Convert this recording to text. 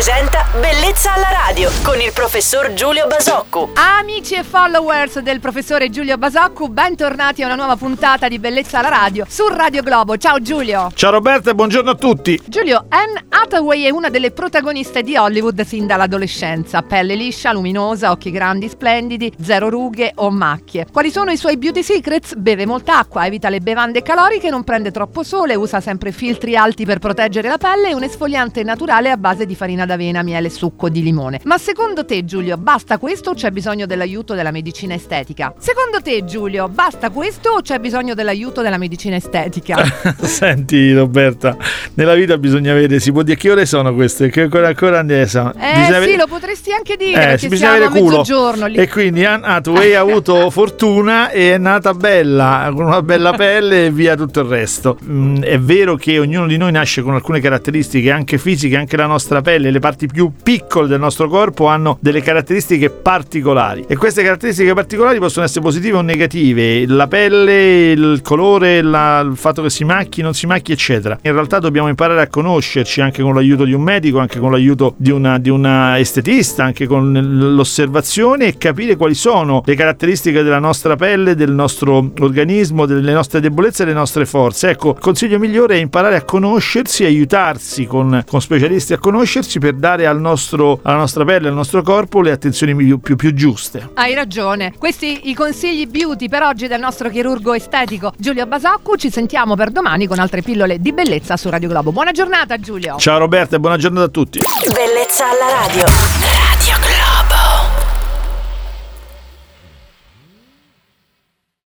presenta Bellezza alla radio con il professor Giulio Basocco. Amici e followers del professore Giulio Basocco, bentornati a una nuova puntata di Bellezza alla radio su Radio Globo. Ciao Giulio. Ciao Roberta e buongiorno a tutti. Giulio, Anne Hathaway è una delle protagoniste di Hollywood sin dall'adolescenza. Pelle liscia, luminosa, occhi grandi, splendidi, zero rughe o macchie. Quali sono i suoi beauty secrets? Beve molta acqua, evita le bevande caloriche, non prende troppo sole, usa sempre filtri alti per proteggere la pelle e un esfoliante naturale a base di farina d'avena, miele succo di limone. Ma secondo te, Giulio, basta questo o c'è bisogno dell'aiuto della medicina estetica? Secondo te, Giulio, basta questo o c'è bisogno dell'aiuto della medicina estetica? Senti Roberta, nella vita bisogna vedere, si può dire che ore sono queste? Che ancora ancora ne sono? Eh Bisogna sì, vedere- lo potresti anche dire Eh, perché bisogna siamo a avere culo. mezzogiorno lì. E quindi Anne Hathaway ha avuto fortuna e è nata bella, con una bella pelle e via tutto il resto. Mm, è vero che ognuno di noi nasce con alcune caratteristiche anche fisiche, anche la nostra pelle, le parti più piccole del nostro corpo hanno delle caratteristiche particolari e queste caratteristiche particolari possono essere positive o negative. La pelle, il colore, la- il fatto che si macchi, non si macchi, eccetera. In realtà dobbiamo imparare a conoscerci anche con l'aiuto di un medico, anche con l'aiuto di una, di una estetista, anche con l'osservazione e capire quali sono le caratteristiche della nostra pelle, del nostro organismo, delle nostre debolezze e delle nostre forze. Ecco, il consiglio migliore è imparare a conoscersi, aiutarsi con, con specialisti a conoscersi per dare al nostro, alla nostra pelle, al nostro corpo le attenzioni più, più, più giuste. Hai ragione. Questi i consigli beauty per oggi del nostro chirurgo estetico Giulio Basocco. Ci sentiamo per domani con altre pillole di bellezza su Radio Globo. Buona giornata Giulio. Ciao Roberta e buona giornata a tutti. Bellezza alla radio.